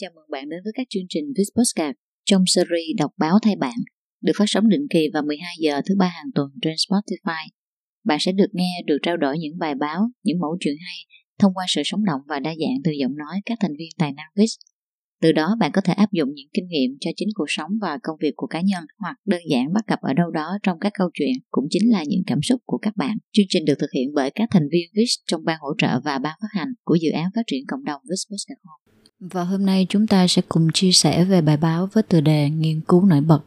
Chào mừng bạn đến với các chương trình Viz Postcard trong series Đọc báo thay bạn, được phát sóng định kỳ vào 12 giờ thứ ba hàng tuần trên Spotify. Bạn sẽ được nghe, được trao đổi những bài báo, những mẫu chuyện hay thông qua sự sống động và đa dạng từ giọng nói các thành viên tài năng Viz. Từ đó bạn có thể áp dụng những kinh nghiệm cho chính cuộc sống và công việc của cá nhân hoặc đơn giản bắt gặp ở đâu đó trong các câu chuyện cũng chính là những cảm xúc của các bạn. Chương trình được thực hiện bởi các thành viên VIS trong ban hỗ trợ và ban phát hành của dự án phát triển cộng đồng VIS Podcast và hôm nay chúng ta sẽ cùng chia sẻ về bài báo với tựa đề nghiên cứu nổi bật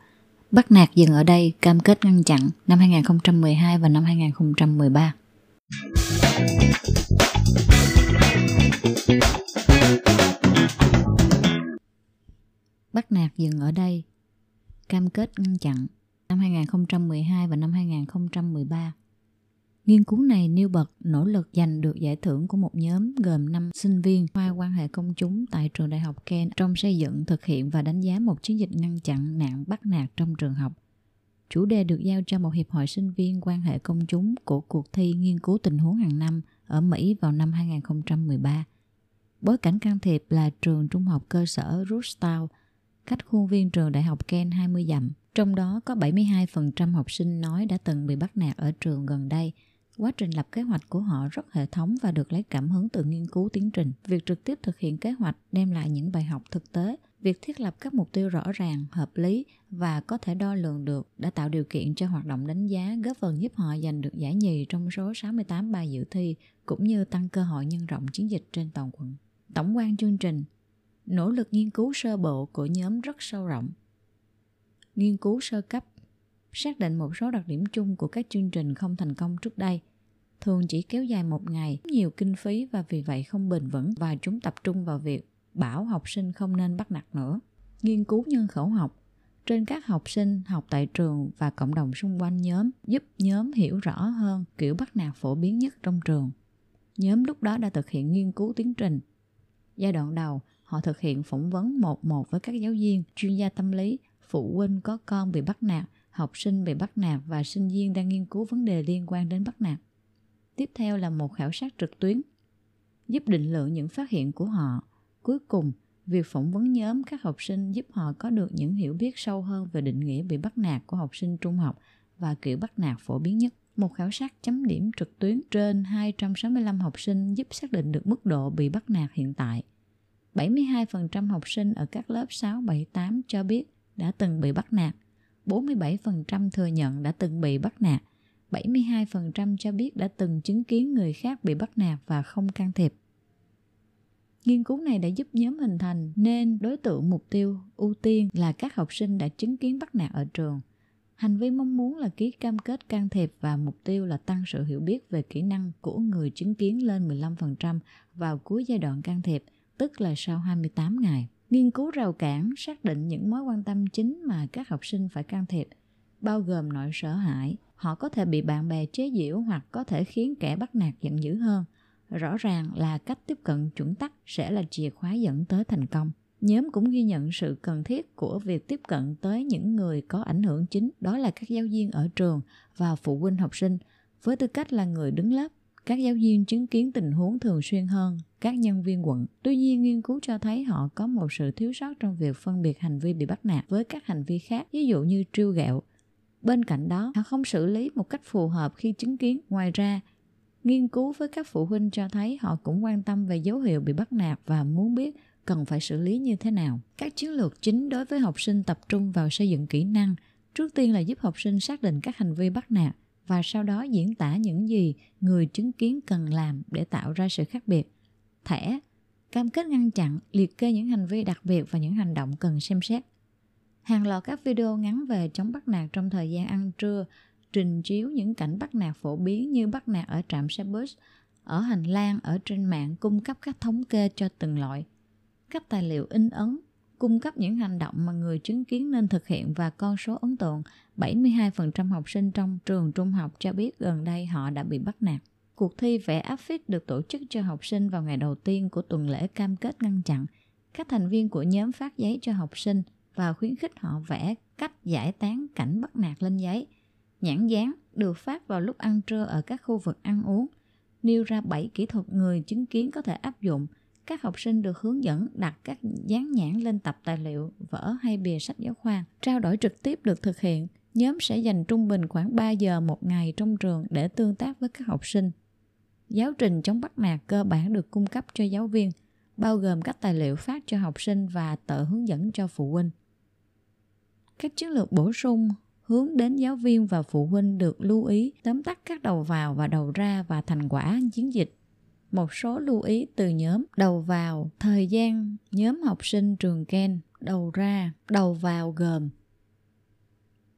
Bắt nạt dừng ở đây, cam kết ngăn chặn năm 2012 và năm 2013. Bắt nạt dừng ở đây, cam kết ngăn chặn năm 2012 và năm 2013. Nghiên cứu này nêu bật nỗ lực giành được giải thưởng của một nhóm gồm 5 sinh viên khoa quan hệ công chúng tại trường đại học Kent trong xây dựng, thực hiện và đánh giá một chiến dịch ngăn chặn nạn bắt nạt trong trường học. Chủ đề được giao cho một hiệp hội sinh viên quan hệ công chúng của cuộc thi nghiên cứu tình huống hàng năm ở Mỹ vào năm 2013. Bối cảnh can thiệp là trường trung học cơ sở Rustown, cách khuôn viên trường đại học Kent 20 dặm. Trong đó có 72% học sinh nói đã từng bị bắt nạt ở trường gần đây – Quá trình lập kế hoạch của họ rất hệ thống và được lấy cảm hứng từ nghiên cứu tiến trình. Việc trực tiếp thực hiện kế hoạch đem lại những bài học thực tế. Việc thiết lập các mục tiêu rõ ràng, hợp lý và có thể đo lường được đã tạo điều kiện cho hoạt động đánh giá góp phần giúp họ giành được giải nhì trong số 68 bài dự thi cũng như tăng cơ hội nhân rộng chiến dịch trên toàn quận. Tổng quan chương trình Nỗ lực nghiên cứu sơ bộ của nhóm rất sâu rộng. Nghiên cứu sơ cấp xác định một số đặc điểm chung của các chương trình không thành công trước đây. Thường chỉ kéo dài một ngày nhiều kinh phí và vì vậy không bền vững và chúng tập trung vào việc bảo học sinh không nên bắt nạt nữa. Nghiên cứu nhân khẩu học. Trên các học sinh học tại trường và cộng đồng xung quanh nhóm giúp nhóm hiểu rõ hơn kiểu bắt nạt phổ biến nhất trong trường. Nhóm lúc đó đã thực hiện nghiên cứu tiến trình. Giai đoạn đầu, họ thực hiện phỏng vấn một một với các giáo viên, chuyên gia tâm lý, phụ huynh có con bị bắt nạt học sinh bị bắt nạt và sinh viên đang nghiên cứu vấn đề liên quan đến bắt nạt. Tiếp theo là một khảo sát trực tuyến, giúp định lượng những phát hiện của họ. Cuối cùng, việc phỏng vấn nhóm các học sinh giúp họ có được những hiểu biết sâu hơn về định nghĩa bị bắt nạt của học sinh trung học và kiểu bắt nạt phổ biến nhất. Một khảo sát chấm điểm trực tuyến trên 265 học sinh giúp xác định được mức độ bị bắt nạt hiện tại. 72% học sinh ở các lớp 6, 7, 8 cho biết đã từng bị bắt nạt 47% thừa nhận đã từng bị bắt nạt, 72% cho biết đã từng chứng kiến người khác bị bắt nạt và không can thiệp. Nghiên cứu này đã giúp nhóm hình thành nên đối tượng mục tiêu ưu tiên là các học sinh đã chứng kiến bắt nạt ở trường. Hành vi mong muốn là ký cam kết can thiệp và mục tiêu là tăng sự hiểu biết về kỹ năng của người chứng kiến lên 15% vào cuối giai đoạn can thiệp, tức là sau 28 ngày nghiên cứu rào cản xác định những mối quan tâm chính mà các học sinh phải can thiệp, bao gồm nỗi sợ hãi họ có thể bị bạn bè chế giễu hoặc có thể khiến kẻ bắt nạt giận dữ hơn. Rõ ràng là cách tiếp cận chuẩn tắc sẽ là chìa khóa dẫn tới thành công. Nhóm cũng ghi nhận sự cần thiết của việc tiếp cận tới những người có ảnh hưởng chính, đó là các giáo viên ở trường và phụ huynh học sinh. Với tư cách là người đứng lớp, các giáo viên chứng kiến tình huống thường xuyên hơn các nhân viên quận. Tuy nhiên, nghiên cứu cho thấy họ có một sự thiếu sót trong việc phân biệt hành vi bị bắt nạt với các hành vi khác, ví dụ như trêu ghẹo. Bên cạnh đó, họ không xử lý một cách phù hợp khi chứng kiến. Ngoài ra, nghiên cứu với các phụ huynh cho thấy họ cũng quan tâm về dấu hiệu bị bắt nạt và muốn biết cần phải xử lý như thế nào. Các chiến lược chính đối với học sinh tập trung vào xây dựng kỹ năng, trước tiên là giúp học sinh xác định các hành vi bắt nạt và sau đó diễn tả những gì người chứng kiến cần làm để tạo ra sự khác biệt. Thẻ, cam kết ngăn chặn, liệt kê những hành vi đặc biệt và những hành động cần xem xét. Hàng loạt các video ngắn về chống bắt nạt trong thời gian ăn trưa trình chiếu những cảnh bắt nạt phổ biến như bắt nạt ở trạm xe bus, ở hành lang, ở trên mạng cung cấp các thống kê cho từng loại. Các tài liệu in ấn cung cấp những hành động mà người chứng kiến nên thực hiện và con số ấn tượng 72% học sinh trong trường trung học cho biết gần đây họ đã bị bắt nạt. Cuộc thi vẽ áp phích được tổ chức cho học sinh vào ngày đầu tiên của tuần lễ cam kết ngăn chặn. Các thành viên của nhóm phát giấy cho học sinh và khuyến khích họ vẽ cách giải tán cảnh bắt nạt lên giấy. Nhãn dán được phát vào lúc ăn trưa ở các khu vực ăn uống, nêu ra 7 kỹ thuật người chứng kiến có thể áp dụng. Các học sinh được hướng dẫn đặt các dán nhãn lên tập tài liệu, vở hay bìa sách giáo khoa. Trao đổi trực tiếp được thực hiện. Nhóm sẽ dành trung bình khoảng 3 giờ một ngày trong trường để tương tác với các học sinh. Giáo trình chống bắt nạt cơ bản được cung cấp cho giáo viên, bao gồm các tài liệu phát cho học sinh và tờ hướng dẫn cho phụ huynh. Các chiến lược bổ sung hướng đến giáo viên và phụ huynh được lưu ý tóm tắt các đầu vào và đầu ra và thành quả chiến dịch. Một số lưu ý từ nhóm đầu vào, thời gian nhóm học sinh trường Ken, đầu ra, đầu vào gồm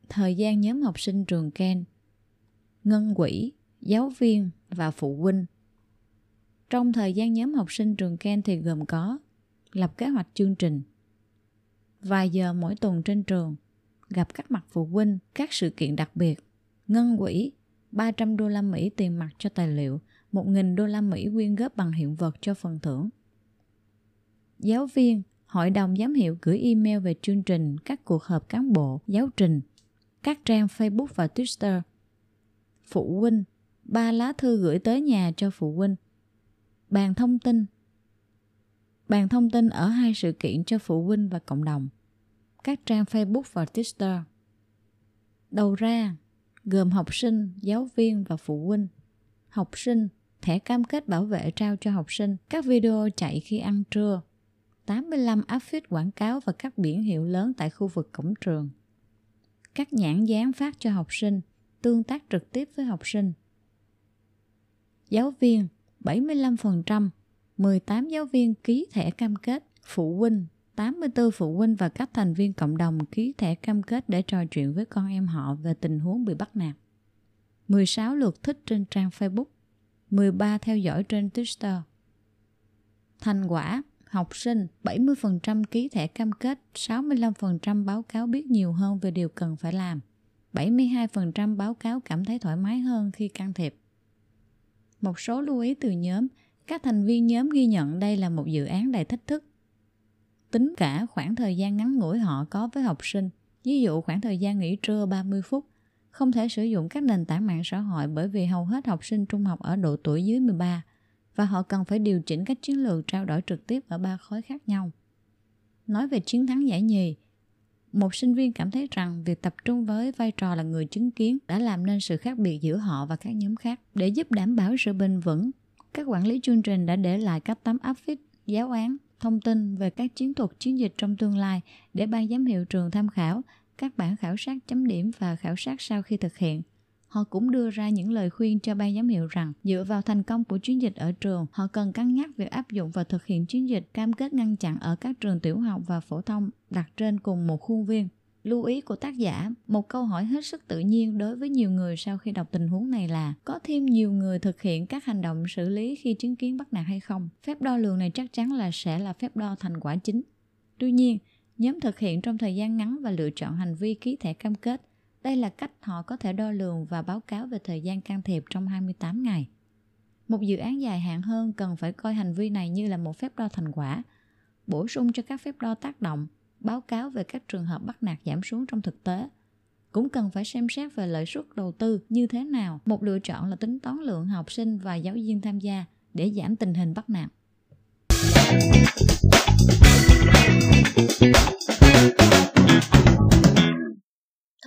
thời gian nhóm học sinh trường Ken, ngân quỹ, giáo viên và phụ huynh. Trong thời gian nhóm học sinh trường Ken thì gồm có lập kế hoạch chương trình, vài giờ mỗi tuần trên trường, gặp các mặt phụ huynh, các sự kiện đặc biệt, ngân quỹ, 300 đô la Mỹ tiền mặt cho tài liệu, 1.000 đô la Mỹ quyên góp bằng hiện vật cho phần thưởng. Giáo viên, hội đồng giám hiệu gửi email về chương trình, các cuộc họp cán bộ, giáo trình, các trang Facebook và Twitter. Phụ huynh, ba lá thư gửi tới nhà cho phụ huynh. Bàn thông tin. Bàn thông tin ở hai sự kiện cho phụ huynh và cộng đồng các trang Facebook và Twitter. Đầu ra gồm học sinh, giáo viên và phụ huynh. Học sinh, thẻ cam kết bảo vệ trao cho học sinh, các video chạy khi ăn trưa, 85 áp phích quảng cáo và các biển hiệu lớn tại khu vực cổng trường. Các nhãn dán phát cho học sinh, tương tác trực tiếp với học sinh. Giáo viên 75%, 18 giáo viên ký thẻ cam kết, phụ huynh 84 phụ huynh và các thành viên cộng đồng ký thẻ cam kết để trò chuyện với con em họ về tình huống bị bắt nạt. 16 lượt thích trên trang Facebook, 13 theo dõi trên Twitter. Thành quả, học sinh 70% ký thẻ cam kết, 65% báo cáo biết nhiều hơn về điều cần phải làm. 72% báo cáo cảm thấy thoải mái hơn khi can thiệp. Một số lưu ý từ nhóm, các thành viên nhóm ghi nhận đây là một dự án đầy thách thức tính cả khoảng thời gian ngắn ngủi họ có với học sinh. Ví dụ khoảng thời gian nghỉ trưa 30 phút, không thể sử dụng các nền tảng mạng xã hội bởi vì hầu hết học sinh trung học ở độ tuổi dưới 13 và họ cần phải điều chỉnh các chiến lược trao đổi trực tiếp ở ba khối khác nhau. Nói về chiến thắng giải nhì, một sinh viên cảm thấy rằng việc tập trung với vai trò là người chứng kiến đã làm nên sự khác biệt giữa họ và các nhóm khác. Để giúp đảm bảo sự bền vững, các quản lý chương trình đã để lại các tấm áp phích, giáo án thông tin về các chiến thuật chiến dịch trong tương lai để ban giám hiệu trường tham khảo các bản khảo sát chấm điểm và khảo sát sau khi thực hiện. Họ cũng đưa ra những lời khuyên cho ban giám hiệu rằng dựa vào thành công của chiến dịch ở trường, họ cần cân nhắc việc áp dụng và thực hiện chiến dịch cam kết ngăn chặn ở các trường tiểu học và phổ thông đặt trên cùng một khuôn viên. Lưu ý của tác giả một câu hỏi hết sức tự nhiên đối với nhiều người sau khi đọc tình huống này là có thêm nhiều người thực hiện các hành động xử lý khi chứng kiến bắt nạt hay không? Phép đo lường này chắc chắn là sẽ là phép đo thành quả chính. Tuy nhiên nhóm thực hiện trong thời gian ngắn và lựa chọn hành vi ký thẻ cam kết đây là cách họ có thể đo lường và báo cáo về thời gian can thiệp trong 28 ngày. Một dự án dài hạn hơn cần phải coi hành vi này như là một phép đo thành quả, bổ sung cho các phép đo tác động báo cáo về các trường hợp bắt nạt giảm xuống trong thực tế. Cũng cần phải xem xét về lợi suất đầu tư như thế nào một lựa chọn là tính toán lượng học sinh và giáo viên tham gia để giảm tình hình bắt nạt.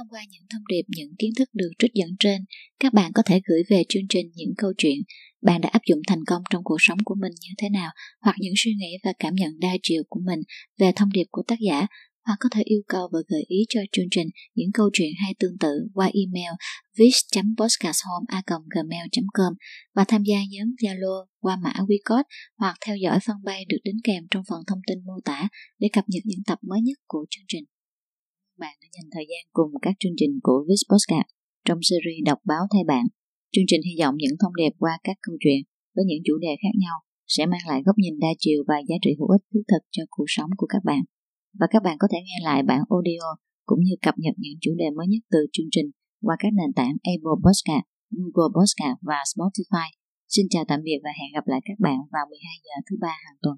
Thông qua những thông điệp, những kiến thức được trích dẫn trên, các bạn có thể gửi về chương trình những câu chuyện bạn đã áp dụng thành công trong cuộc sống của mình như thế nào, hoặc những suy nghĩ và cảm nhận đa chiều của mình về thông điệp của tác giả, hoặc có thể yêu cầu và gợi ý cho chương trình những câu chuyện hay tương tự qua email vis.podcasthome.gmail.com và tham gia nhóm Zalo qua mã WeCode hoặc theo dõi fanpage được đính kèm trong phần thông tin mô tả để cập nhật những tập mới nhất của chương trình bạn đã dành thời gian cùng các chương trình của Viz Postcard trong series đọc báo thay bạn. Chương trình hy vọng những thông điệp qua các câu chuyện với những chủ đề khác nhau sẽ mang lại góc nhìn đa chiều và giá trị hữu ích thiết thực cho cuộc sống của các bạn. Và các bạn có thể nghe lại bản audio cũng như cập nhật những chủ đề mới nhất từ chương trình qua các nền tảng Apple Podcast, Google Podcast và Spotify. Xin chào tạm biệt và hẹn gặp lại các bạn vào 12 giờ thứ ba hàng tuần.